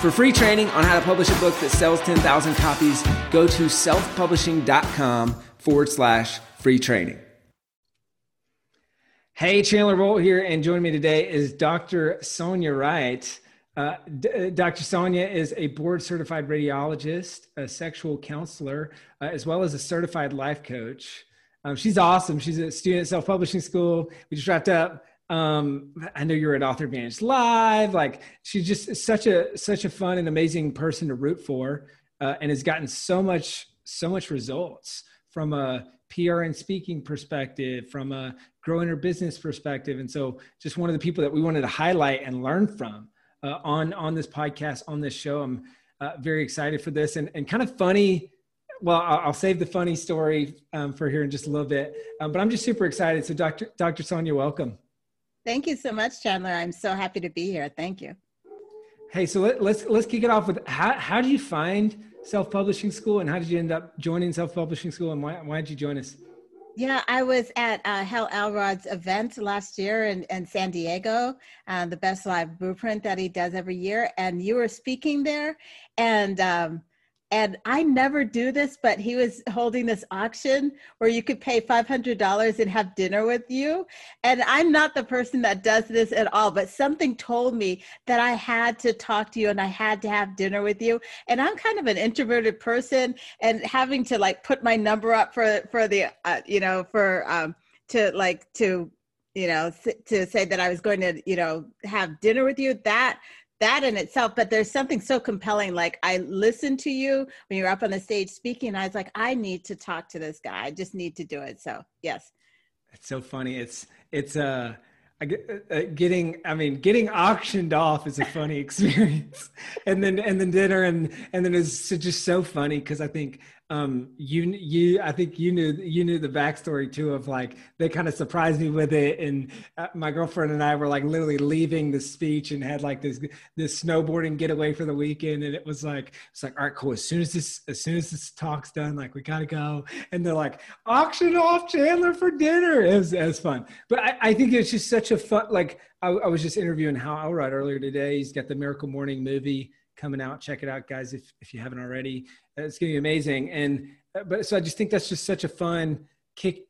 For free training on how to publish a book that sells 10,000 copies, go to selfpublishing.com forward slash free training. Hey, Chandler Bolt here, and joining me today is Dr. Sonia Wright. Uh, D- Dr. Sonia is a board certified radiologist, a sexual counselor, uh, as well as a certified life coach. Um, she's awesome. She's a student at self publishing school. We just wrapped up um i know you're at author advantage live like she's just such a such a fun and amazing person to root for uh, and has gotten so much so much results from a pr and speaking perspective from a growing her business perspective and so just one of the people that we wanted to highlight and learn from uh, on on this podcast on this show i'm uh, very excited for this and, and kind of funny well, I'll, save the funny story um, for here in just a little bit. Um, but I'm just super excited. So, Dr. Dr. Sonia, welcome. Thank you so much, Chandler. I'm so happy to be here. Thank you. Hey, so let, us let's, let's kick it off with how how did you find self publishing school, and how did you end up joining self publishing school, and why why did you join us? Yeah, I was at uh, Hal Elrod's event last year in, in San Diego, uh, the Best Live Blueprint that he does every year, and you were speaking there, and um, and I never do this, but he was holding this auction where you could pay $500 and have dinner with you. And I'm not the person that does this at all, but something told me that I had to talk to you and I had to have dinner with you. And I'm kind of an introverted person and having to like put my number up for, for the, uh, you know, for, um, to like, to, you know, to say that I was going to, you know, have dinner with you, that that in itself but there's something so compelling like i listened to you when you were up on the stage speaking i was like i need to talk to this guy. I just need to do it. So yes. It's so funny. It's it's uh, uh, uh getting i mean getting auctioned off is a funny experience. And then and then dinner and and then it's just so funny because i think um you you i think you knew you knew the backstory too of like they kind of surprised me with it and uh, my girlfriend and i were like literally leaving the speech and had like this this snowboarding getaway for the weekend and it was like it's like all right cool as soon as this as soon as this talk's done like we gotta go. And they're like auction off chandler for dinner. It was, it was fun. But I, I think it's just such a fun like I, I was just interviewing Hal Elrod earlier today. He's got the miracle morning movie coming out. Check it out, guys, if, if you haven't already. It's going to be amazing. And, uh, but so I just think that's just such a fun kick,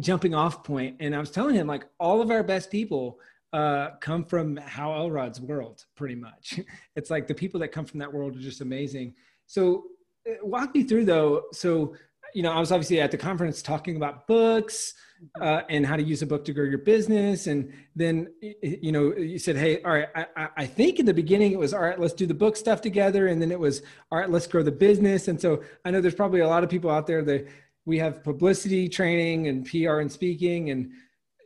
jumping off point. And I was telling him, like, all of our best people uh, come from Hal Elrod's world, pretty much. It's like the people that come from that world are just amazing. So, uh, walk me through though. So, you know, I was obviously at the conference talking about books, uh, and how to use a book to grow your business. And then, you know, you said, hey, all right, I, I think in the beginning it was, all right, let's do the book stuff together. And then it was, all right, let's grow the business. And so I know there's probably a lot of people out there that we have publicity training and PR and speaking and,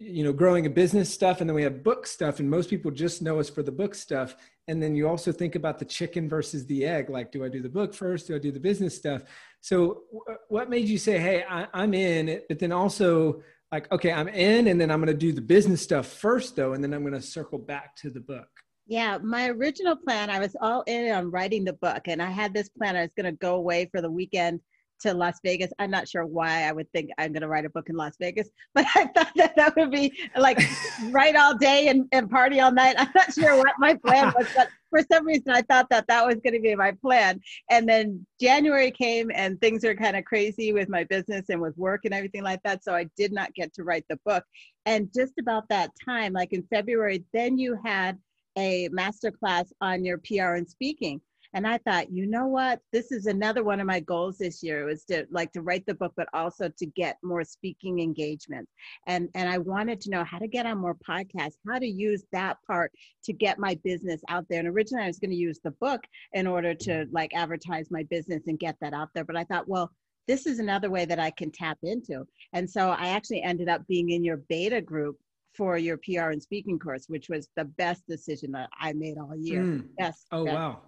you know, growing a business stuff. And then we have book stuff. And most people just know us for the book stuff. And then you also think about the chicken versus the egg. Like, do I do the book first? Do I do the business stuff? So, what made you say, "Hey, I, am in"? But then also, like, okay, I'm in, and then I'm going to do the business stuff first, though, and then I'm going to circle back to the book. Yeah, my original plan, I was all in on writing the book, and I had this plan. I was going to go away for the weekend to Las Vegas. I'm not sure why I would think I'm going to write a book in Las Vegas, but I thought that that would be like write all day and, and party all night. I'm not sure what my plan was, but for some reason I thought that that was going to be my plan. And then January came and things are kind of crazy with my business and with work and everything like that. So I did not get to write the book. And just about that time, like in February, then you had a master class on your PR and speaking and i thought you know what this is another one of my goals this year was to like to write the book but also to get more speaking engagements and and i wanted to know how to get on more podcasts how to use that part to get my business out there and originally i was going to use the book in order to like advertise my business and get that out there but i thought well this is another way that i can tap into and so i actually ended up being in your beta group for your PR and speaking course, which was the best decision that I made all year. Mm. Yes. Oh wow.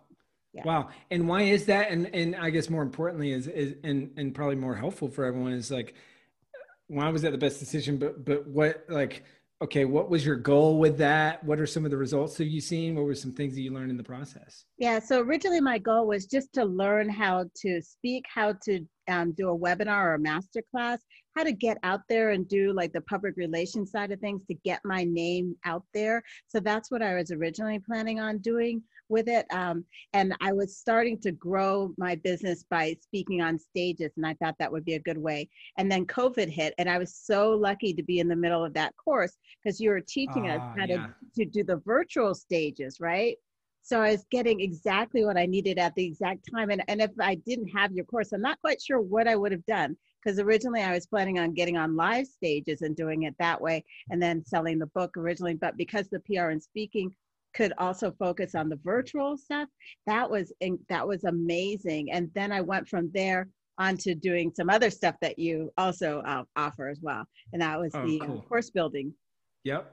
Yeah. Wow. And why is that? And and I guess more importantly is is and and probably more helpful for everyone is like why was that the best decision? But but what like okay, what was your goal with that? What are some of the results that you've seen? What were some things that you learned in the process? Yeah, so originally my goal was just to learn how to speak, how to um, do a webinar or a master class, how to get out there and do like the public relations side of things to get my name out there. So that's what I was originally planning on doing with it. Um, and I was starting to grow my business by speaking on stages, and I thought that would be a good way. And then COVID hit, and I was so lucky to be in the middle of that course because you were teaching uh, us ah, how yeah. to, to do the virtual stages, right? So I was getting exactly what I needed at the exact time. And, and if I didn't have your course, I'm not quite sure what I would have done. Because originally I was planning on getting on live stages and doing it that way and then selling the book originally. But because the PR and speaking could also focus on the virtual stuff, that was that was amazing. And then I went from there on to doing some other stuff that you also uh, offer as well. And that was oh, the uh, cool. uh, course building. Yep.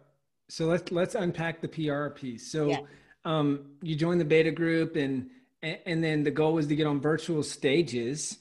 So let's let's unpack the PR piece. So yeah um, you joined the beta group and and then the goal was to get on virtual stages.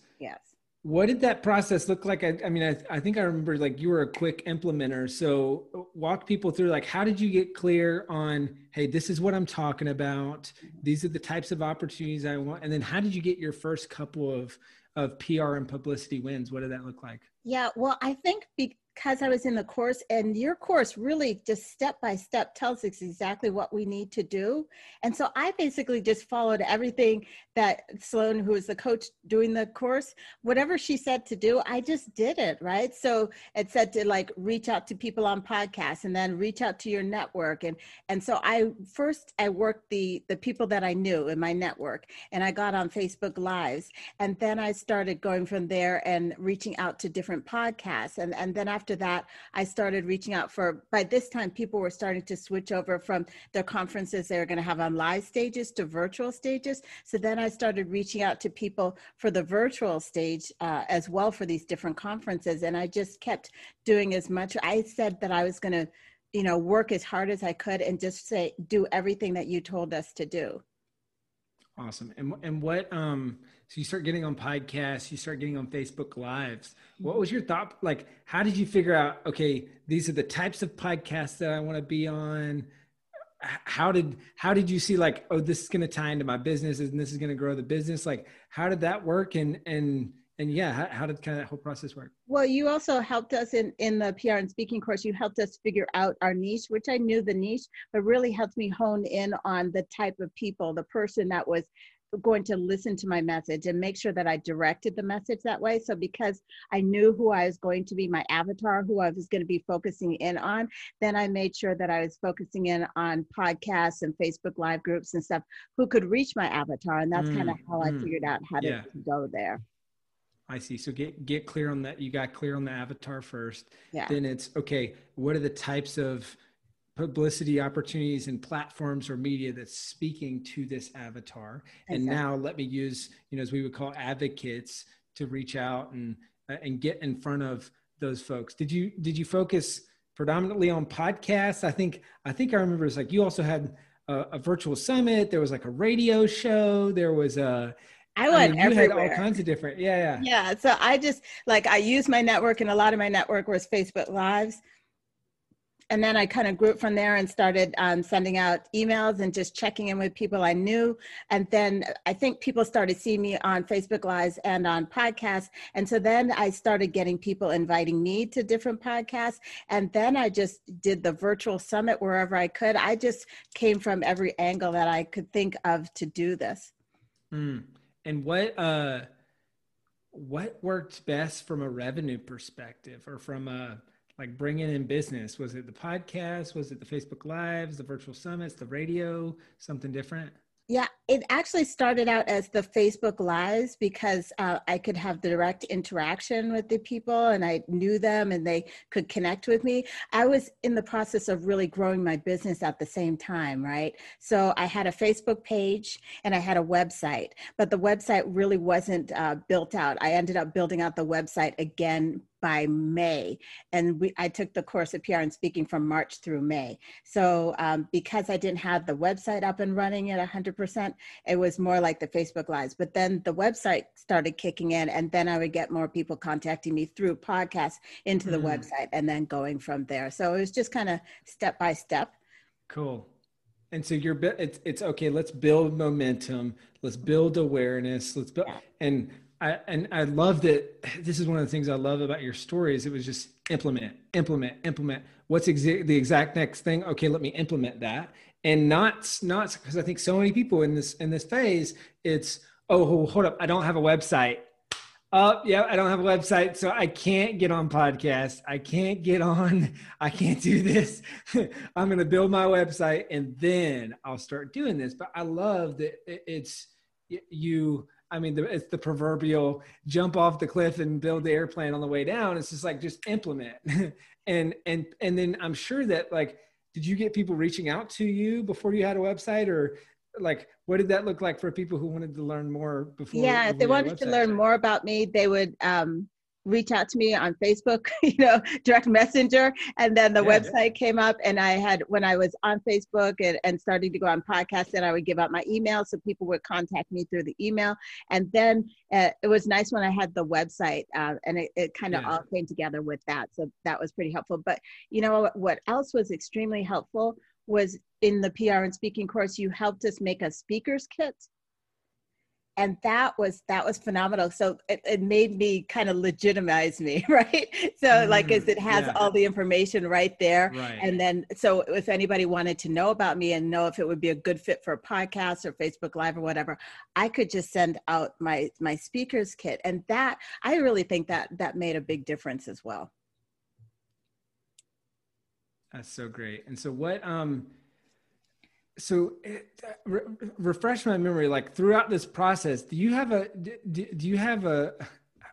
What did that process look like? I, I mean, I, I think I remember like you were a quick implementer. So uh, walk people through like how did you get clear on, hey, this is what I'm talking about. These are the types of opportunities I want. And then how did you get your first couple of of PR and publicity wins? What did that look like? Yeah, well, I think because I was in the course, and your course really just step by step tells us exactly what we need to do. And so I basically just followed everything that Sloan, who was the coach doing the course, whatever she said to do, I just did it, right? So it said to like reach out to people on podcasts and then reach out to your network. And and so I first I worked the the people that I knew in my network and I got on Facebook Lives. And then I started going from there and reaching out to different podcasts. And, and then after that, I started reaching out for, by this time, people were starting to switch over from their conferences they were going to have on live stages to virtual stages. So then I started reaching out to people for the virtual stage uh, as well for these different conferences. And I just kept doing as much. I said that I was going to, you know, work as hard as I could and just say, do everything that you told us to do. Awesome. And and what um so you start getting on podcasts, you start getting on Facebook lives. What was your thought like how did you figure out okay, these are the types of podcasts that I want to be on? How did how did you see like oh this is going to tie into my business and this is going to grow the business? Like how did that work and and and yeah, how, how, did kind of that whole process work? Well, you also helped us in, in the PR and speaking course. You helped us figure out our niche, which I knew the niche, but really helped me hone in on the type of people, the person that was going to listen to my message and make sure that I directed the message that way. So because I knew who I was going to be, my avatar, who I was going to be focusing in on, then I made sure that I was focusing in on podcasts and Facebook live groups and stuff who could reach my avatar. And that's mm, kind of how mm, I figured out how yeah. to go there. I see. So get get clear on that. You got clear on the avatar first. Yeah. Then it's okay. What are the types of publicity opportunities and platforms or media that's speaking to this avatar? Exactly. And now let me use, you know, as we would call advocates to reach out and uh, and get in front of those folks. Did you did you focus predominantly on podcasts? I think I think I remember it's like you also had a, a virtual summit. There was like a radio show. There was a I went I mean, everywhere. all kinds of different, yeah, yeah. Yeah. So I just like I use my network, and a lot of my network was Facebook Lives. And then I kind of grew from there and started um, sending out emails and just checking in with people I knew. And then I think people started seeing me on Facebook Lives and on podcasts. And so then I started getting people inviting me to different podcasts. And then I just did the virtual summit wherever I could. I just came from every angle that I could think of to do this. Mm. And what uh what worked best from a revenue perspective or from a like bringing in business? Was it the podcast? Was it the Facebook Lives, the virtual summits, the radio, something different? Yeah, it actually started out as the Facebook Lives because uh, I could have direct interaction with the people and I knew them and they could connect with me. I was in the process of really growing my business at the same time, right? So I had a Facebook page and I had a website, but the website really wasn't uh, built out. I ended up building out the website again by May. And we, I took the course of PR and speaking from March through May. So um, because I didn't have the website up and running at 100%, it was more like the Facebook Lives. But then the website started kicking in, and then I would get more people contacting me through podcasts into the mm. website and then going from there. So it was just kind of step by step. Cool. And so you're it's it's okay. Let's build momentum. Let's build awareness. Let's build yeah. and I and I love that. This is one of the things I love about your story is it was just implement, implement, implement. What's exa- the exact next thing? Okay, let me implement that, and not not because I think so many people in this in this phase, it's oh hold up, I don't have a website. Oh, yeah, I don't have a website, so I can't get on podcast. I can't get on. I can't do this. I'm going to build my website and then I'll start doing this. But I love that it's you. I mean, it's the proverbial jump off the cliff and build the airplane on the way down. It's just like just implement, and and and then I'm sure that like, did you get people reaching out to you before you had a website, or like what did that look like for people who wanted to learn more before yeah if they wanted to learn more about me they would um, reach out to me on facebook you know direct messenger and then the yeah, website yeah. came up and i had when i was on facebook and, and starting to go on podcasts then i would give out my email so people would contact me through the email and then uh, it was nice when i had the website uh, and it, it kind of yeah. all came together with that so that was pretty helpful but you know what else was extremely helpful was in the PR and speaking course, you helped us make a speaker's kit. And that was that was phenomenal. So it, it made me kind of legitimize me, right? So mm, like as it has yeah. all the information right there. Right. And then so if anybody wanted to know about me and know if it would be a good fit for a podcast or Facebook Live or whatever, I could just send out my my speaker's kit. And that I really think that that made a big difference as well. That's so great. And so what um so it, uh, re- refresh my memory like throughout this process do you have a do, do you have a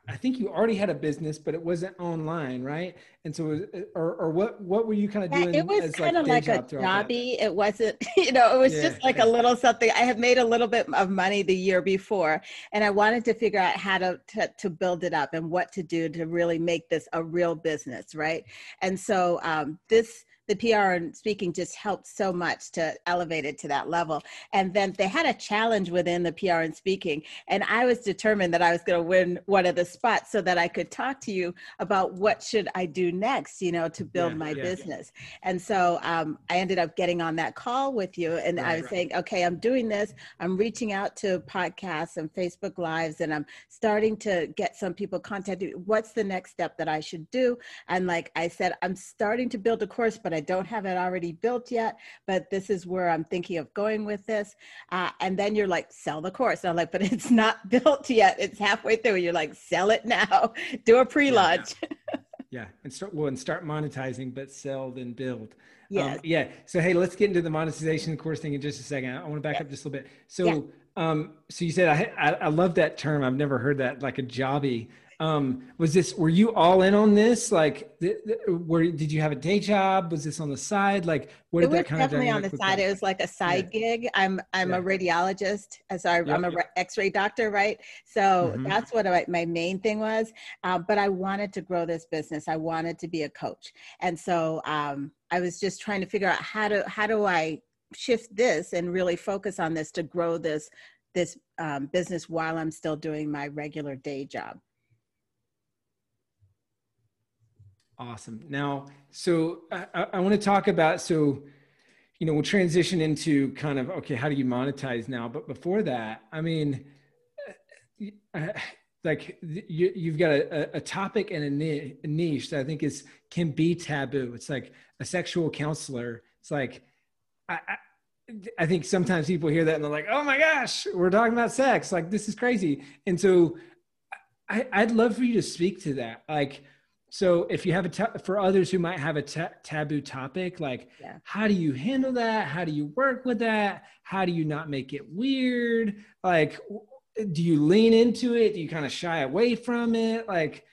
I think you already had a business, but it wasn't online, right? And so, was, uh, or, or what, what were you kind of doing? Yeah, it was kind of like, like a jobby. It wasn't, you know, it was yeah, just like a little something. I had made a little bit of money the year before, and I wanted to figure out how to, to, to build it up and what to do to really make this a real business, right? And so, um, this the PR and speaking just helped so much to elevate it to that level. And then they had a challenge within the PR and speaking, and I was determined that I was going to win one of the spots so that I could talk to you about what should I do next, you know, to build yeah, my yeah. business. And so um, I ended up getting on that call with you, and right, I was right. saying, okay, I'm doing this. I'm reaching out to podcasts and Facebook Lives, and I'm starting to get some people contacting. What's the next step that I should do? And like I said, I'm starting to build a course, but I don't have it already built yet, but this is where I'm thinking of going with this. Uh, and then you're like, sell the course. And I'm like, but it's not built yet. It's halfway through. You're like, sell it now. Do a pre-launch. Yeah, yeah. and start well and start monetizing, but sell then build. Yeah. Um, yeah. So hey, let's get into the monetization course thing in just a second. I want to back yeah. up just a little bit. So. Yeah. Um, so you said I, I, I love that term. I've never heard that like a jobby um was this were you all in on this? Like th- th- where did you have a day job? Was this on the side? Like what did that kind definitely of on the side. it was like a side yeah. gig. I'm i'm yeah. a radiologist as yep, i'm a x-ray doctor right? So mm-hmm. that's what I, my main thing was. Uh, but i wanted to grow this business. I wanted to be a coach. And so um i was just trying to figure out how to how do i shift this and really focus on this to grow this this um, business while i'm still doing my regular day job Awesome. Now, so I, I want to talk about so, you know, we'll transition into kind of okay, how do you monetize now? But before that, I mean, uh, like you, you've got a, a topic and a niche that I think is can be taboo. It's like a sexual counselor. It's like I, I I think sometimes people hear that and they're like, "Oh my gosh, we're talking about sex! Like this is crazy." And so, I, would love for you to speak to that. Like, so if you have a ta- for others who might have a ta- taboo topic like yeah. how do you handle that how do you work with that how do you not make it weird like do you lean into it do you kind of shy away from it like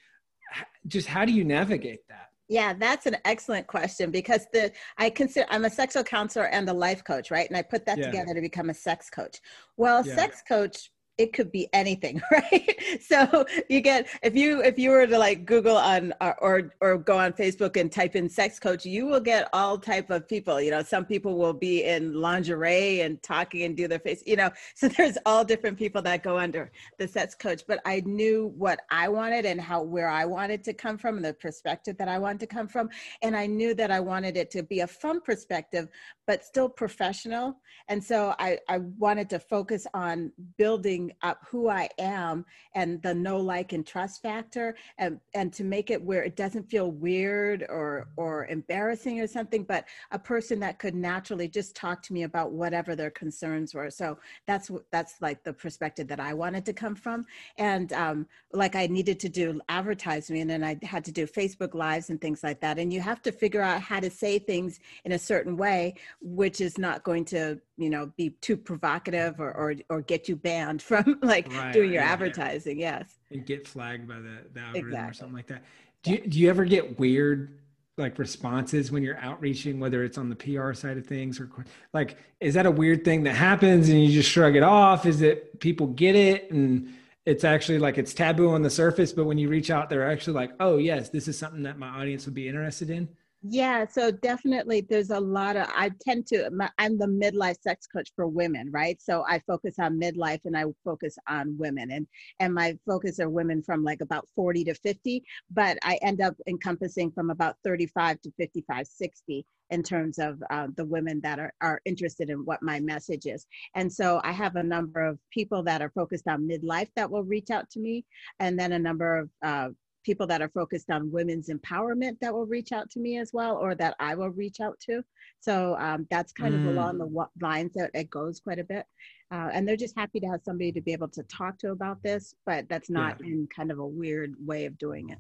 just how do you navigate that yeah, that's an excellent question because the I consider I'm a sexual counselor and a life coach, right? And I put that yeah. together to become a sex coach. Well, a yeah. sex coach it could be anything right? So you get if you if you were to like google on or or go on facebook and type in sex coach you will get all type of people you know? Some people will be in lingerie and talking and do their face you know? So there's all different people that go under the sex coach but i knew what i wanted and how where i wanted to come from and the perspective that i wanted to come from. And i knew that i wanted it to be a fun perspective but still professional. And so i i wanted to focus on building up who I am and the no like, and trust factor, and and to make it where it doesn't feel weird or or embarrassing or something, but a person that could naturally just talk to me about whatever their concerns were. So that's that's like the perspective that I wanted to come from, and um, like I needed to do advertising, and I had to do Facebook lives and things like that, and you have to figure out how to say things in a certain way, which is not going to you know be too provocative or or, or get you banned from like right, doing your yeah, advertising yeah. yes and get flagged by the, the algorithm exactly. or something like that do you, do you ever get weird like responses when you're outreaching whether it's on the pr side of things or like is that a weird thing that happens and you just shrug it off is it people get it and it's actually like it's taboo on the surface but when you reach out they're actually like oh yes this is something that my audience would be interested in yeah, so definitely there's a lot of, I tend to, I'm the midlife sex coach for women, right? So I focus on midlife and I focus on women and, and my focus are women from like about 40 to 50, but I end up encompassing from about 35 to 55, 60 in terms of uh, the women that are, are interested in what my message is. And so I have a number of people that are focused on midlife that will reach out to me, and then a number of uh, people that are focused on women's empowerment that will reach out to me as well, or that I will reach out to. So um, that's kind mm. of along the mm. lines that it goes quite a bit. Uh, and they're just happy to have somebody to be able to talk to about this, but that's not yeah. in kind of a weird way of doing it.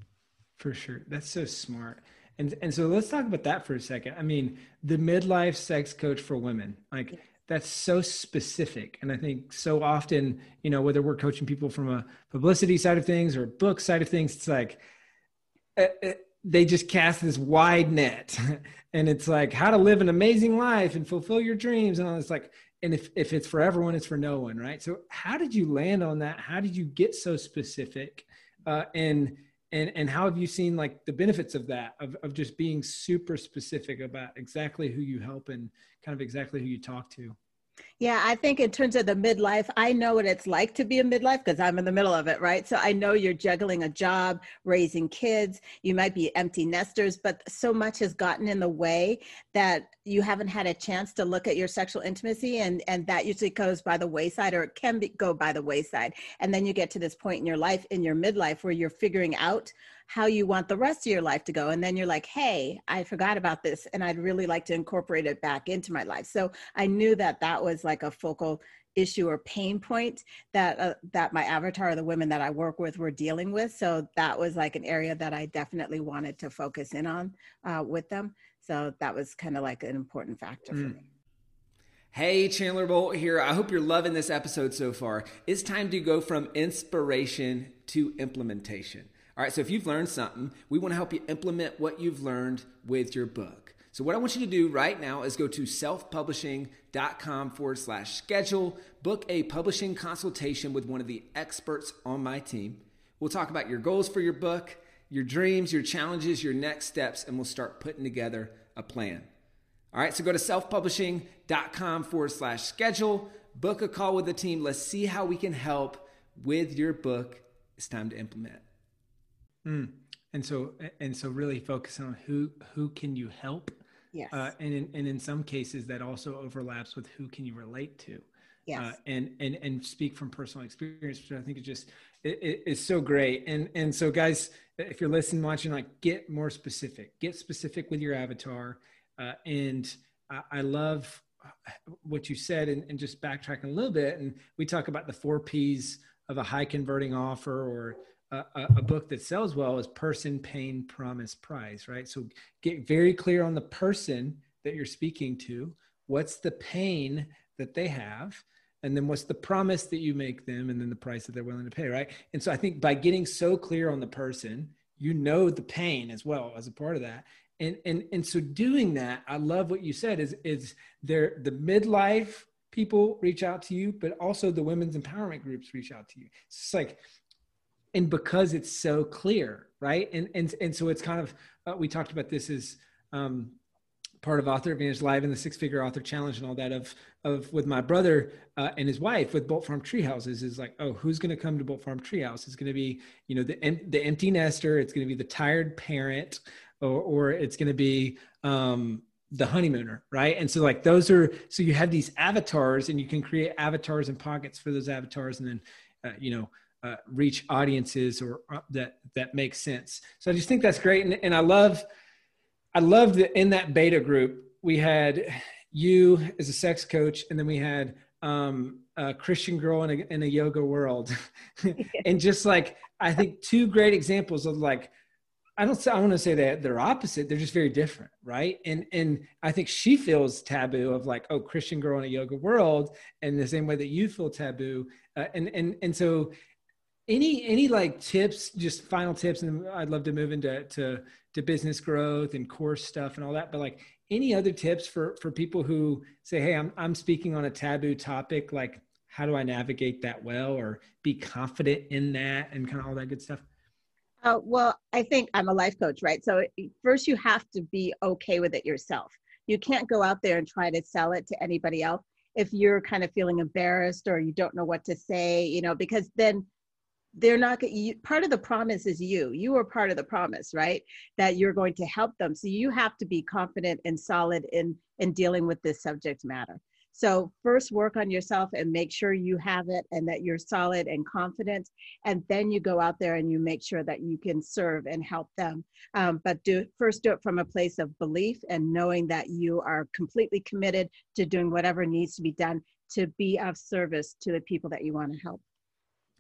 For sure. That's so smart. And, and so let's talk about that for a second. I mean, the midlife sex coach for women, like, that's so specific. And i think so often you know whether we're coaching people from a publicity side of things or book side of things it's like uh, uh, they just cast this wide net. And it's like how to live an amazing life and fulfill your dreams and all this like and if, if it's for everyone it's for no one right? So how did you land on that? How did you get so specific? Uh, and and and how have you seen like the benefits of that of, of just being super specific about exactly who you help and kind of exactly who you talk to yeah, I think in terms of the midlife, I know what it's like to be a midlife because I'm in the middle of it, right? So I know you're juggling a job, raising kids, you might be empty nesters, but so much has gotten in the way that you haven't had a chance to look at your sexual intimacy and and that usually goes by the wayside or it can be, go by the wayside. And then you get to this point in your life in your midlife where you're figuring out how you want the rest of your life to go. And then you're like, hey, I forgot about this and I'd really like to incorporate it back into my life. So I knew that that was like a focal issue or pain point that uh, that my avatar the women that I work with were dealing with. So that was like an area that I definitely wanted to focus in on uh, with them. So that was kind of like an important factor mm. for me. Hey, Chandler Bolt here. I hope you're loving this episode so far. It's time to go from inspiration to implementation. All right, so if you've learned something, we want to help you implement what you've learned with your book. So, what I want you to do right now is go to selfpublishing.com forward slash schedule, book a publishing consultation with one of the experts on my team. We'll talk about your goals for your book, your dreams, your challenges, your next steps, and we'll start putting together a plan. All right, so go to selfpublishing.com forward slash schedule, book a call with the team. Let's see how we can help with your book. It's time to implement. Mm. And so, and so, really focus on who who can you help. Yes. Uh, and in, and in some cases, that also overlaps with who can you relate to. Yes. Uh, and and and speak from personal experience, which I think is just it, it, it's so great. And and so, guys, if you're listening, watching, like, get more specific. Get specific with your avatar. Uh, and I, I love what you said, and, and just backtracking a little bit. And we talk about the four P's of a high converting offer or a, a, book that sells well is person, pain, promise, prize, right? So get very clear on the person that you're speaking to. What's the pain that they have? And then what's the promise that you make them? And then the price that they're willing to pay, right? And so I think by getting so clear on the person, you know the pain as well as a part of that. And, and, and so doing that, I love what you said is, is there the midlife people reach out to you, but also the women's empowerment groups reach out to you. It's like, and because it's so clear, right? And and and so it's kind of uh, we talked about this as um, part of Author Advantage Live and the Six Figure Author Challenge and all that of of with my brother uh, and his wife with Bolt Farm Treehouses is like, oh, who's going to come to Bolt Farm Treehouse? It's going to be you know the the empty nester. It's going to be the tired parent, or or it's going to be um, the honeymooner, right? And so like those are so you have these avatars and you can create avatars and pockets for those avatars, and then uh, you know. Uh, reach audiences or uh, that that makes sense. So I just think that's great, and, and I love I loved that in that beta group, we had you as a sex coach, and then we had um, a Christian girl in a, in a yoga world. and just like, I think two great examples of like, I don't say, I want to say that they're opposite. They're just very different. Right. And, and I think she feels taboo of like, oh, Christian girl in a yoga world. And the same way that you feel taboo. Uh, and, and, and so any, any like tips, just final tips. And I'd love to move into, to, to business growth and course stuff and all that but like any other tips for for people who say hey i'm i'm speaking on a taboo topic like how do i navigate that well or be confident in that and kind of all that good stuff uh, well i think i'm a life coach right so first you have to be okay with it yourself you can't go out there and try to sell it to anybody else if you're kind of feeling embarrassed or you don't know what to say you know because then they're not you, part of the promise is you. You are part of the promise right? That you're going to help them. So you have to be confident and solid in in dealing with this subject matter. So first work on yourself and make sure you have it and that you're solid and confident. And then you go out there and you make sure that you can serve and help them. Um, but do first do it from a place of belief and knowing that you are completely committed to doing whatever needs to be done to be of service to the people that you want to help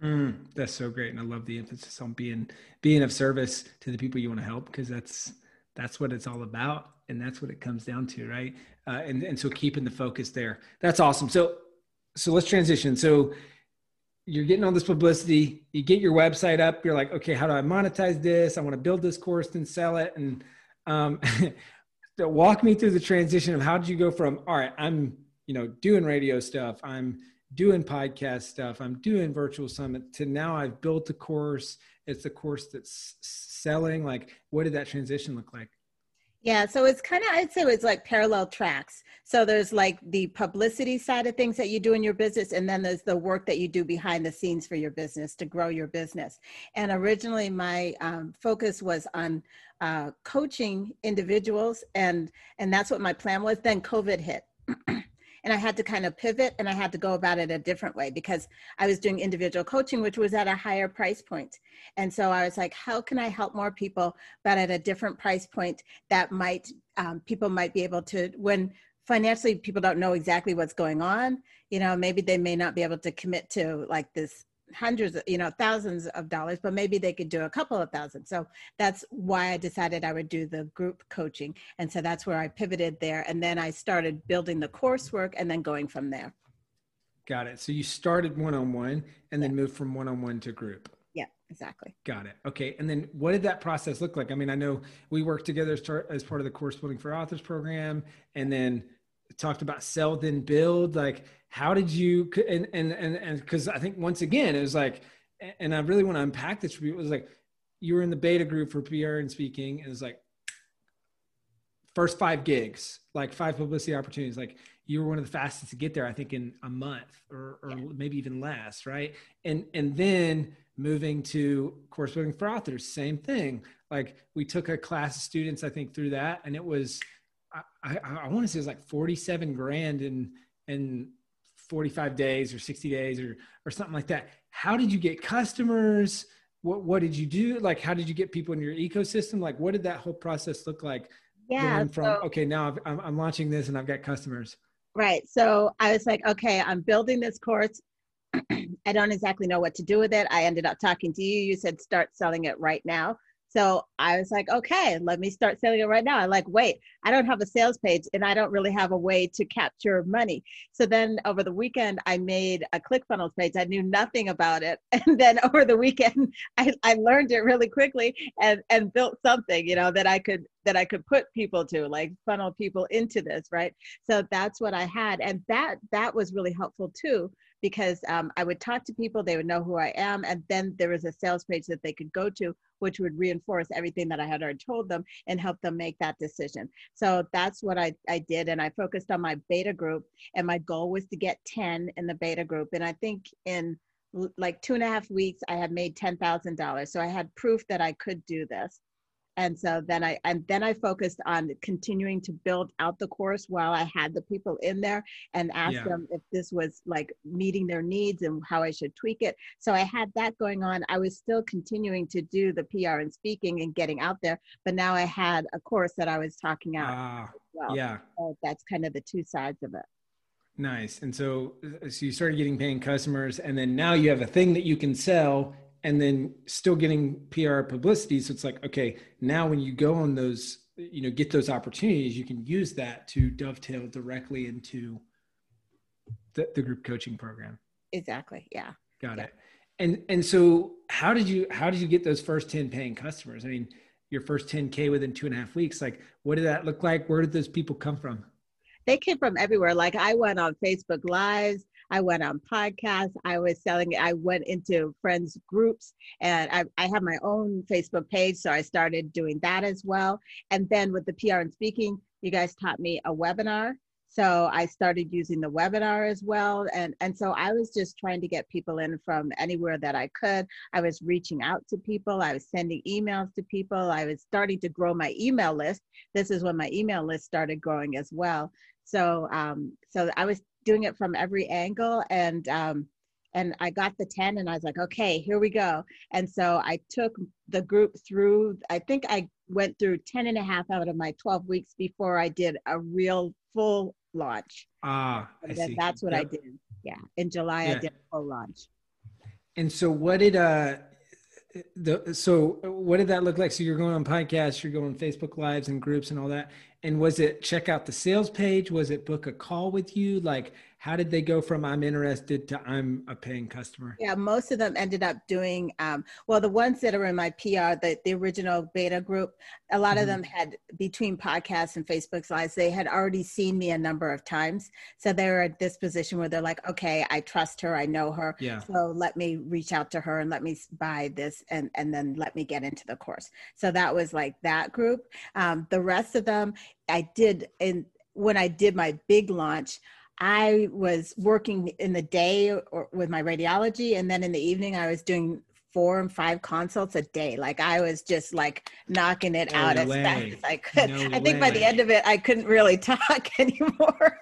Mm, that's so great, and I love the emphasis on being being of service to the people you want to help because that's that's what it's all about, and that's what it comes down to, right? Uh, and and so keeping the focus there, that's awesome. So so let's transition. So you're getting all this publicity, you get your website up, you're like, okay, how do I monetize this? I want to build this course and sell it, and um, walk me through the transition of how did you go from all right, I'm you know doing radio stuff, I'm doing podcast stuff. I'm doing virtual summit to now i've built a course. It's a course that's selling. Like what did that transition look like? Yeah so it's kind of i'd say it's like parallel tracks. So there's like the publicity side of things that you do in your business and then there's the work that you do behind the scenes for your business to grow your business. And originally my um, focus was on uh, coaching individuals and and that's what my plan was. Then covid hit and I had to kind of pivot and I had to go about it a different way because I was doing individual coaching, which was at a higher price point. And so I was like, how can I help more people, but at a different price point that might, um, people might be able to, when financially people don't know exactly what's going on, you know, maybe they may not be able to commit to like this hundreds you know thousands of dollars but maybe they could do a couple of thousand. So that's why i decided i would do the group coaching. And so that's where i pivoted there. And then i started building the coursework and then going from there. Got it. So you started one-on-one and then moved from one-on-one to group. Yeah exactly. Got it. Okay. And then what did that process look like? I mean i know we worked together as part of the course building for authors program and then talked about sell then build like how did you and and and and because i think once again it was like and i really want to unpack this for you it was like you were in the beta group for pr and speaking and it was like first five gigs like five publicity opportunities like you were one of the fastest to get there i think in a month or, or yeah. maybe even less right and and then moving to course building for authors same thing like we took a class of students i think through that and it was I, I, I want to say it was like 47 grand in, in 45 days or 60 days or, or something like that. How did you get customers? What, what did you do? Like, how did you get people in your ecosystem? Like, what did that whole process look like? Yeah. Going from, so, okay, now I'm, I'm launching this and I've got customers. Right. So I was like, okay, I'm building this course. I don't exactly know what to do with it. I ended up talking to you. You said start selling it right now. So I was like, okay, let me start selling it right now. I like, wait, I don't have a sales page and I don't really have a way to capture money. So then over the weekend, I made a ClickFunnels page. I knew nothing about it. And then over the weekend, I, I learned it really quickly and, and built something, you know, that I could that I could put people to, like funnel people into this, right? So that's what I had. And that that was really helpful too because um, I would talk to people, they would know who I am, and then there was a sales page that they could go to, which would reinforce everything that I had already told them and help them make that decision. So that's what I, I did. And I focused on my beta group, and my goal was to get 10 in the beta group. And I think in like two and a half weeks, I had made $10,000. So I had proof that I could do this and so then i and then i focused on continuing to build out the course while i had the people in there and asked yeah. them if this was like meeting their needs and how i should tweak it. So i had that going on. I was still continuing to do the pr and speaking and getting out there but now i had a course that i was talking out uh, well. yeah. So that's kind of the two sides of it. Nice. And so so you started getting paying customers and then now you have a thing that you can sell and then still getting PR publicity. So it's like, okay, now when you go on those, you know, get those opportunities, you can use that to dovetail directly into the, the group coaching program. Exactly. Yeah. Got yeah. it. And and so how did you how did you get those first 10 paying customers? I mean, your first 10K within two and a half weeks, like what did that look like? Where did those people come from? They came from everywhere. Like I went on Facebook Lives. I went on podcasts. I was selling it. I went into friends groups and I, I have my own Facebook page. So I started doing that as well. And then with the PR and speaking, you guys taught me a webinar. So I started using the webinar as well. And, and so I was just trying to get people in from anywhere that I could. I was reaching out to people. I was sending emails to people. I was starting to grow my email list. This is when my email list started growing as well. So, um, so I was doing it from every angle and um, and I got the 10 and I was like, okay, here we go. And so I took the group through, I think I went through 10 and a half out of my 12 weeks before I did a real full launch. Ah, I see. that's what yep. I did. Yeah. In July, yeah. I did a full launch. And so what did, uh, the, so what did that look like? So you're going on podcasts, you're going Facebook lives and groups and all that and was it check out the sales page? Was it book a call with you? Like how did they go from i'm interested to i'm a paying customer yeah most of them ended up doing um, well the ones that are in my pr the, the original beta group a lot mm-hmm. of them had between podcasts and facebook lives they had already seen me a number of times. So they were at this position where they're like okay i trust her i know her. Yeah. so let me reach out to her and let me buy this and and then let me get into the course. So that was like that group. Um, the rest of them i did in when i did my big launch I was working in the day or, with my radiology, and then in the evening, I was doing four and five consults a day. Like I was just like knocking it no out way. as fast as I could. No I think way. by the end of it, I couldn't really talk anymore.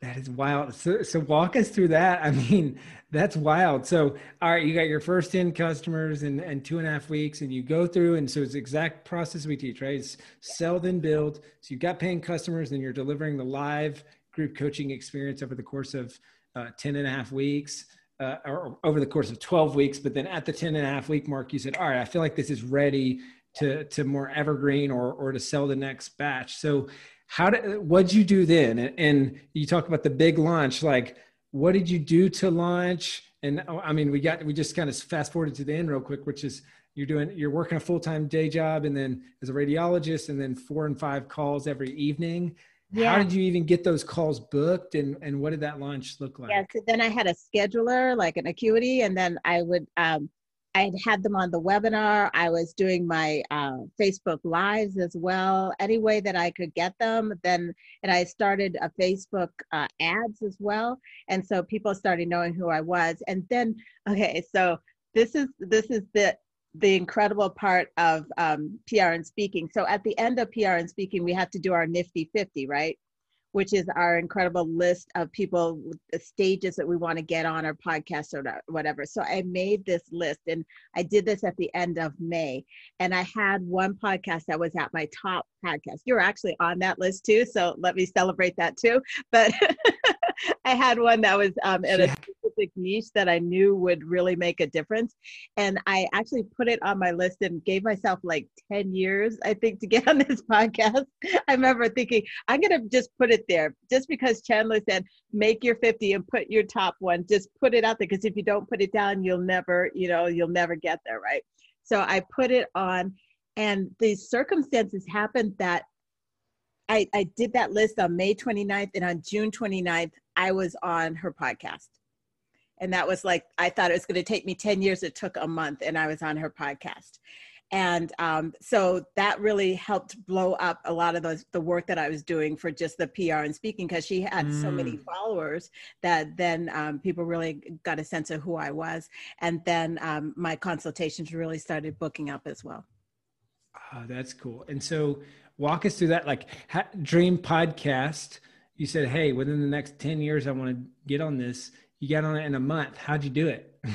that is wild. So, so walk us through that. I mean, that's wild. So, all right, you got your first 10 customers in, in two and a half weeks, and you go through, and so it's exact process we teach, right? It's sell, then build. So you've got paying customers, and you're delivering the live group coaching experience over the course of uh, 10 and a half weeks uh, or over the course of 12 weeks. But then at the 10 and a half week mark, you said, all right, I feel like this is ready to, to more evergreen or, or to sell the next batch. So how did, what'd you do then? And, and you talk about the big launch, like what did you do to launch? And oh, I mean, we got, we just kind of fast forwarded to the end real quick, which is you're doing, you're working a full-time day job and then as a radiologist and then four and five calls every evening yeah. how did you even get those calls booked and, and what did that launch look like? Yeah, so then I had a scheduler, like an Acuity, and then I would, um, I had them on the webinar. I was doing my uh, Facebook lives as well, any way that I could get them. Then, and I started a Facebook uh, ads as well, and so people started knowing who I was. And then, okay, so this is this is the the incredible part of um, PR and speaking. So at the end of PR and speaking, we have to do our Nifty 50, right? Which is our incredible list of people, the stages that we want to get on our podcast or whatever. So I made this list and I did this at the end of May. And I had one podcast that was at my top podcast. You're actually on that list too. So let me celebrate that too. But I had one that was um, at a specific niche that I knew would really make a difference. And I actually put it on my list and gave myself like 10 years, I think, to get on this podcast. I remember thinking, I'm going to just put it there just because Chandler said, make your 50 and put your top one, just put it out there. Because if you don't put it down, you'll never, you know, you'll never get there, right? So I put it on. And these circumstances happened that I, I did that list on May 29th, and on June 29th, I was on her podcast. And that was like, I thought it was going to take me 10 years. It took a month, and I was on her podcast. And um, so that really helped blow up a lot of those, the work that I was doing for just the PR and speaking because she had mm. so many mm. followers that then um, people really got a sense of who I was. And then um, my consultations really started booking up as well. Oh, that's cool. And so walk us through that like ha- dream podcast you said hey within the next 10 years i want to get on this you got on it in a month. How'd you do it?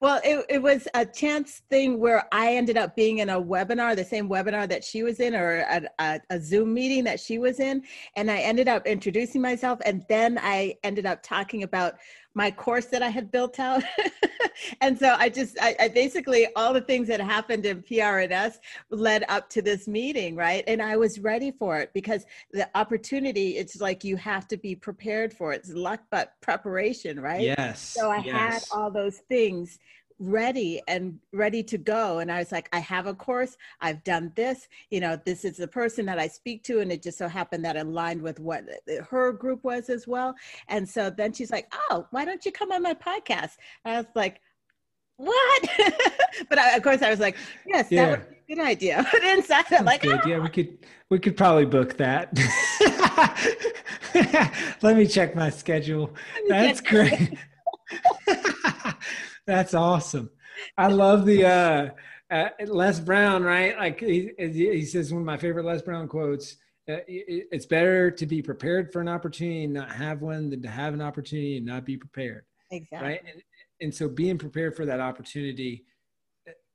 Well it, it was a chance thing where i ended up being in a webinar the same webinar that she was in or a, a, a zoom meeting that she was in. And i ended up introducing myself and then i ended up talking about my course that I had built out. and so I just, I, I, basically, all the things that happened in PRNS led up to this meeting, right? And I was ready for it because the opportunity, it's like you have to be prepared for it. It's luck, but preparation, right? Yes. So I yes. had all those things ready and ready to go. And i was like i have a course. I've done this. You know this is the person that i speak to. And it just so happened that aligned with what her group was as well. And so then she's like oh why don't you come on my podcast? And i was like what? But I, of course i was like yes yeah. that would be a good idea. But inside i'm like good. Oh. yeah we could we could probably book that. Let me check my schedule. That's great that's awesome. I love the uh, uh, Les Brown, right? Like he, he says, one of my favorite Les Brown quotes. Uh, it's better to be prepared for an opportunity and not have one than to have an opportunity and not be prepared. Exactly. Right. And, and so being prepared for that opportunity,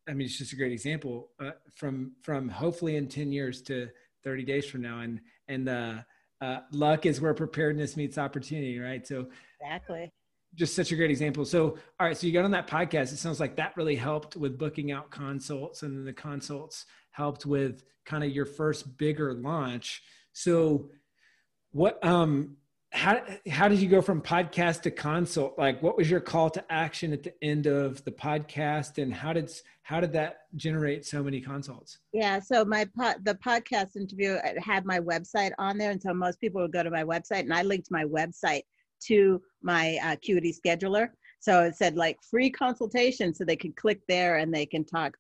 I mean, it's just a great example uh, from from hopefully in ten years to thirty days from now, and and uh, uh, luck is where preparedness meets opportunity, right? So exactly just such a great example. So, all right, so you got on that podcast. It sounds like that really helped with booking out consults, and then the consults helped with kind of your first bigger launch. So, what um how how did you go from podcast to consult? Like, what was your call to action at the end of the podcast, and how did how did that generate so many consults? Yeah, so my the podcast interview had my website on there, and so most people would go to my website, and I linked my website to my uh, Acuity scheduler. So it said like free consultation, so they can click there and they can talk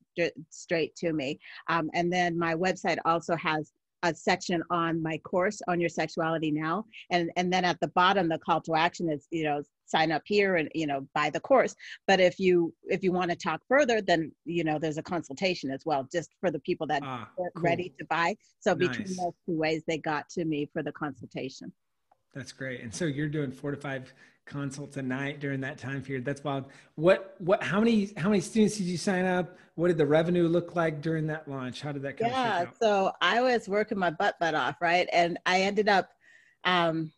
straight to me. Um, and then my website also has a section on my course on your sexuality now, and and then at the bottom the call to action is you know sign up here and you know buy the course. But if you if you want to talk further, then you know there's a consultation as well, just for the people that ah, are cool. ready to buy. So nice. between those two ways, they got to me for the consultation. That's great. And so you're doing four to five consults a night during that time period. That's wild. What what how many how many students did you sign up? What did the revenue look like during that launch? How did that come? Yeah, so I was working my butt butt off, right? And I ended up um,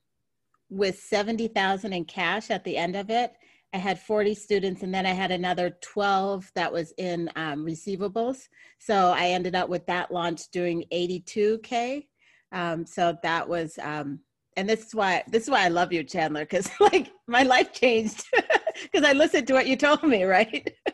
with seventy thousand in cash at the end of it. I had 40 students, and then I had another 12 that was in um, receivables. So I ended up with that launch doing 82k. Um, so that was um, and this is why this is why I love you, Chandler, because like my life changed because I listened to what you told me, right?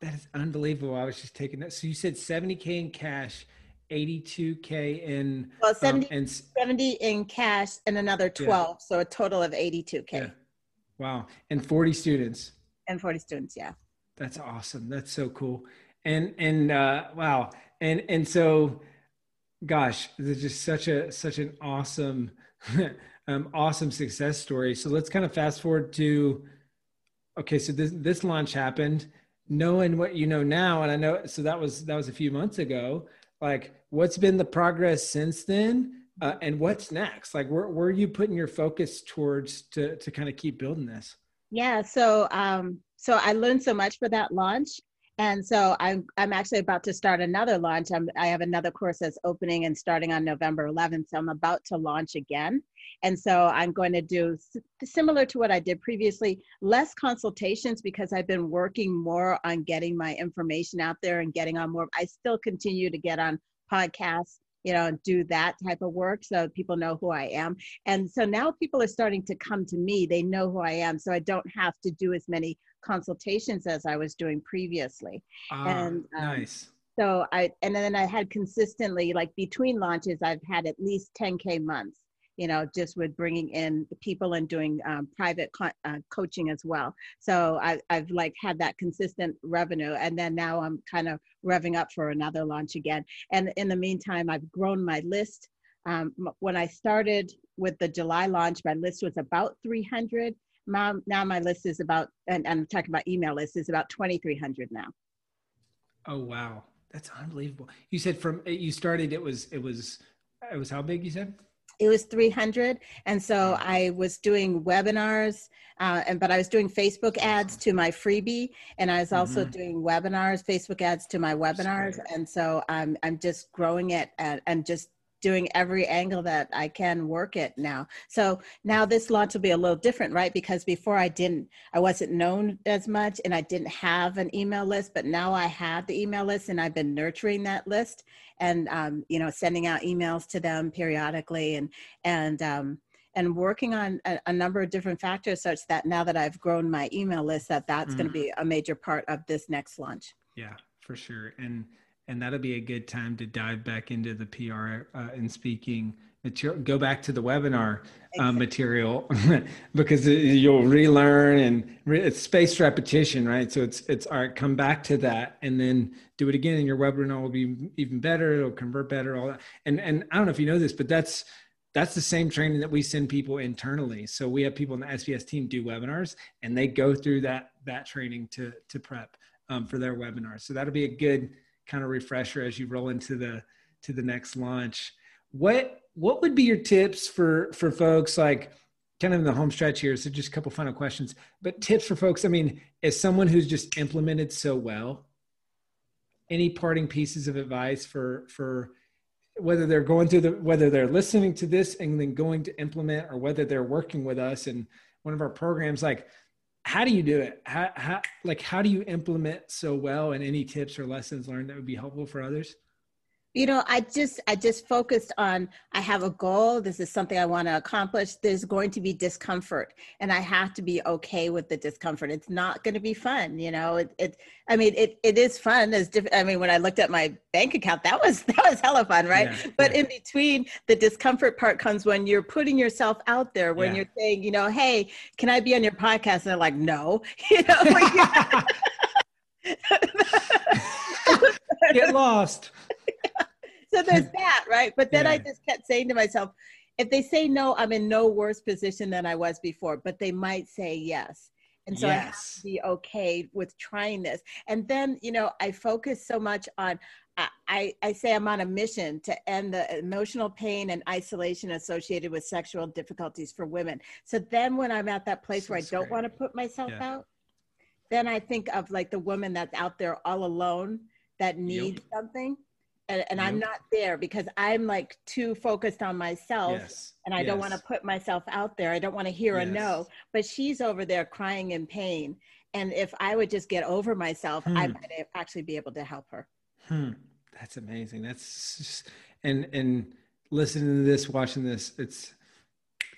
that is unbelievable. I was just taking that. So you said 70k in cash, 82k in well 70, um, and 70 in cash and another 12, yeah. so a total of 82k. Yeah. Wow, and 40 students. And 40 students, yeah. That's awesome. That's so cool. And and uh, wow, and and so gosh, it's just such a such an awesome, um, awesome success story. So let's kind of fast forward to, okay, so this this launch happened, knowing what you know now, and I know so that was that was a few months ago. Like, what's been the progress since then, uh, and what's next? Like, where where are you putting your focus towards to to kind of keep building this? Yeah, so um, so I learned so much for that launch And so I'm I'm actually about to start another launch. I'm, I have another course that's opening and starting on November 11th. So I'm about to launch again. And so I'm going to do similar to what I did previously, less consultations because I've been working more on getting my information out there and getting on more. I still continue to get on podcasts you know, do that type of work so people know who I am. And so now people are starting to come to me. They know who I am. So I don't have to do as many consultations as I was doing previously. Ah, and um, nice. So I and then I had consistently like between launches I've had at least 10k months. You know, just with bringing in people and doing um, private co- uh, coaching as well. So I, I've like had that consistent revenue, and then now I'm kind of revving up for another launch again. And in the meantime, I've grown my list. Um, when I started with the July launch, my list was about 300 now, now my list is about, and, and I'm talking about email list is about 2,300 now. Oh, wow. That's unbelievable. You said from, you started, it was, it was, it was how big you said? It was 300. And so I was doing webinars, uh, and, but I was doing Facebook ads to my freebie. And I was also mm-hmm. doing webinars, Facebook ads to my webinars. And so I'm, I'm just growing it and, and just doing every angle that I can work it now. So now this launch will be a little different, right? Because before I didn't, I wasn't known as much and I didn't have an email list, but now I have the email list and I've been nurturing that list and, um, you know, sending out emails to them periodically and, and, um, and working on a, a, number of different factors such that now that I've grown my email list, that that's mm. going to be a major part of this next launch. Yeah, for sure. And and that'll be a good time to dive back into the PR uh, and speaking material. Go back to the webinar uh, material because you'll relearn and re- it's spaced repetition, right? So it's it's all right. Come back to that and then do it again, and your webinar will be even better. It'll convert better. All that. And and I don't know if you know this, but that's that's the same training that we send people internally. So we have people in the SPS team do webinars, and they go through that that training to to prep um, for their webinars. So that'll be a good kind of refresher as you roll into the to the next launch. What what would be your tips for for folks like kind of in the home stretch here? So just a couple final questions, but tips for folks. I mean, as someone who's just implemented so well, any parting pieces of advice for for whether they're going through the whether they're listening to this and then going to implement or whether they're working with us in one of our programs like how do you do it? How, how, like, how do you implement so well and any tips or lessons learned that would be helpful for others? You know i just i just focused on i have a goal this is something i want to accomplish there's going to be discomfort and i have to be okay with the discomfort it's not going to be fun you know it, it i mean it, it is fun as diff- i mean when i looked at my bank account that was that was hella fun right yeah, but yeah. in between the discomfort part comes when you're putting yourself out there when yeah. you're saying you know hey can i be on your podcast and they're like no you know like, get lost so there's that, right? But then yeah. I just kept saying to myself, if they say no, I'm in no worse position than I was before, but they might say yes. And so yes. I have to be okay with trying this. And then, you know, I focus so much on, I, I say I'm on a mission to end the emotional pain and isolation associated with sexual difficulties for women. So then when I'm at that place where I don't want to put myself yeah. out, then I think of like the woman that's out there all alone that needs yep. something and, and yep. I'm not there because I'm like too focused on myself yes. and I yes. don't want to put myself out there. I don't want to hear yes. a no, but she's over there crying in pain. And if I would just get over myself, hmm. I might actually be able to help her. Hmm. That's amazing. That's just, and, and listening to this, watching this, it's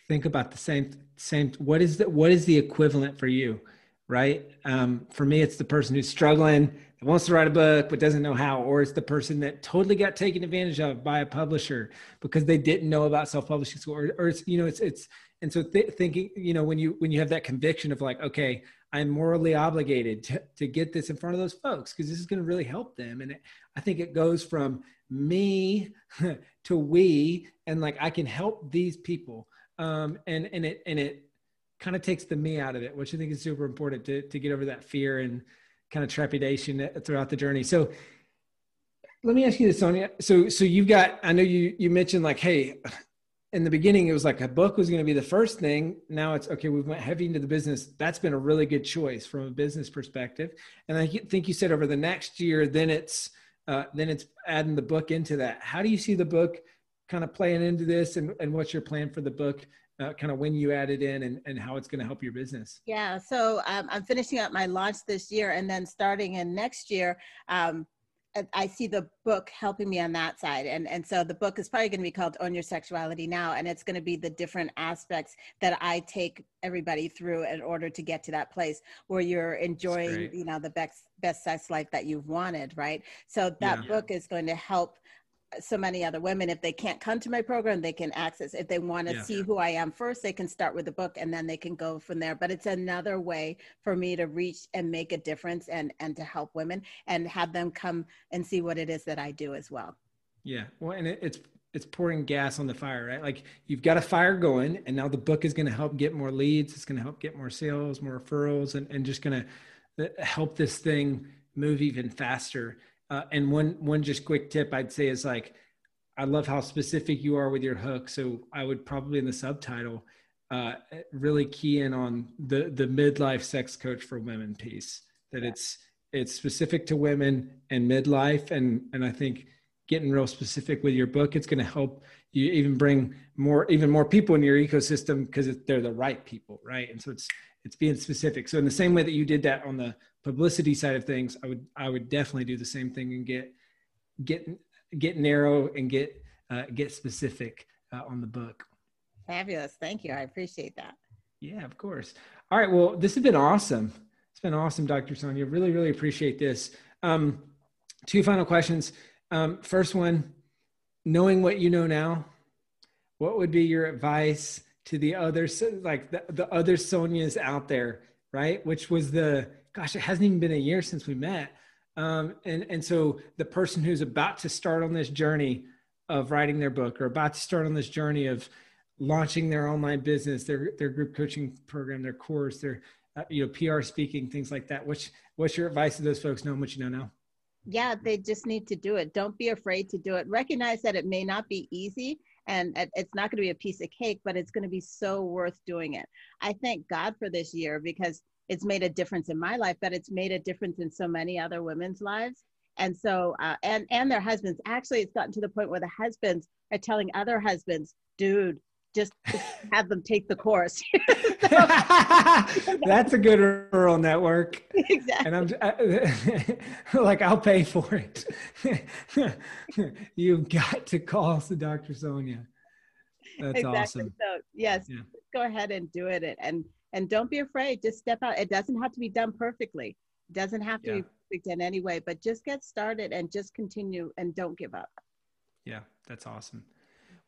think about the same, same, what is the, what is the equivalent for you? Right. Um, for me, it's the person who's struggling wants to write a book but doesn't know how, or it's the person that totally got taken advantage of by a publisher because they didn't know about self-publishing school, or, or it's you know it's it's and so th- thinking you know when you when you have that conviction of like okay i'm morally obligated to, to get this in front of those folks because this is going to really help them. And it, i think it goes from me to we and like i can help these people. Um and and it and it kind of takes the me out of it which i think is super important to to get over that fear and kind of trepidation throughout the journey. So let me ask you this, Sonia. So, so you've got, I know you, you mentioned like, Hey, in the beginning it was like a book was going to be the first thing. Now it's okay we went heavy into the business. That's been a really good choice from a business perspective. And i think you said over the next year then it's uh, then it's adding the book into that. How do you see the book kind of playing into this? And, and what's your plan for the book uh, kind of when you add it in and, and how it's going to help your business yeah so um, i'm finishing up my launch this year and then starting in next year um, I see the book helping me on that side. And, and so the book is probably going to be called Own Your Sexuality Now. And it's going to be the different aspects that I take everybody through in order to get to that place where you're enjoying, you know, the best, best sex life that you've wanted. Right. So that yeah. book is going to help so many other women if they can't come to my program they can access if they want to yeah. see who i am first they can start with the book and then they can go from there. But it's another way for me to reach and make a difference and and to help women and have them come and see what it is that i do as well. Yeah. Well and it, it's it's pouring gas on the fire right? Like you've got a fire going and now the book is going to help get more leads it's going to help get more sales more referrals and, and just going to uh, help this thing move even faster uh, and one one just quick tip I'd say is like, I love how specific you are with your hook. So I would probably in the subtitle uh, really key in on the the midlife sex coach for women piece. That it's it's specific to women and midlife, and and I think getting real specific with your book, it's going to help you even bring more even more people in your ecosystem because they're the right people, right? And so it's it's being specific. So in the same way that you did that on the publicity side of things, I would I would definitely do the same thing and get get get narrow and get uh, get specific uh, on the book. Fabulous, thank you. I appreciate that. Yeah, of course. All right, well, this has been awesome. It's been awesome, Dr. Sonia. Really, really appreciate this. Um, two final questions. Um, first one, knowing what you know now, what would be your advice to the other like the, the other Sonias out there, right? Which was the gosh, it hasn't even been a year since we met. Um, and, and so the person who's about to start on this journey of writing their book or about to start on this journey of launching their online business, their, their group coaching program, their course, their, uh, you know, PR speaking, things like that. What's, what's your advice to those folks knowing what you know now? Yeah, they just need to do it. Don't be afraid to do it. Recognize that it may not be easy and it's not going to be a piece of cake, but it's going to be so worth doing it. I thank God for this year because it's made a difference in my life, but it's made a difference in so many other women's lives. And so, uh, and and their husbands. Actually, it's gotten to the point where the husbands are telling other husbands, "Dude, just, have them take the course." That's a good referral network. Exactly. And I'm I, uh, like, I'll pay for it. You've got to call the Dr. Sonia. That's exactly. awesome. So yes, yeah. go ahead and do it. And and don't be afraid just step out it doesn't have to be done perfectly it doesn't have to yeah. be perfect in any way but just get started and just continue and don't give up yeah that's awesome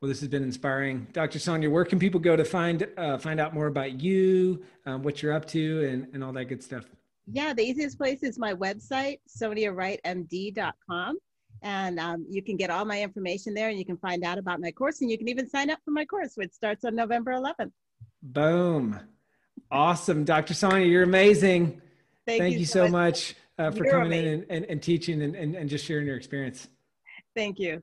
well this has been inspiring dr sonia where can people go to find uh, find out more about you um, what you're up to and, and all that good stuff yeah the easiest place is my website soniawrightmd.com and um, you can get all my information there and you can find out about my course and you can even sign up for my course which starts on november 11th boom Awesome. Dr. Sonia, you're amazing. Thank, Thank you, you, so much, uh, for coming amazing. in and, and, and teaching and, and, and just sharing your experience. Thank you.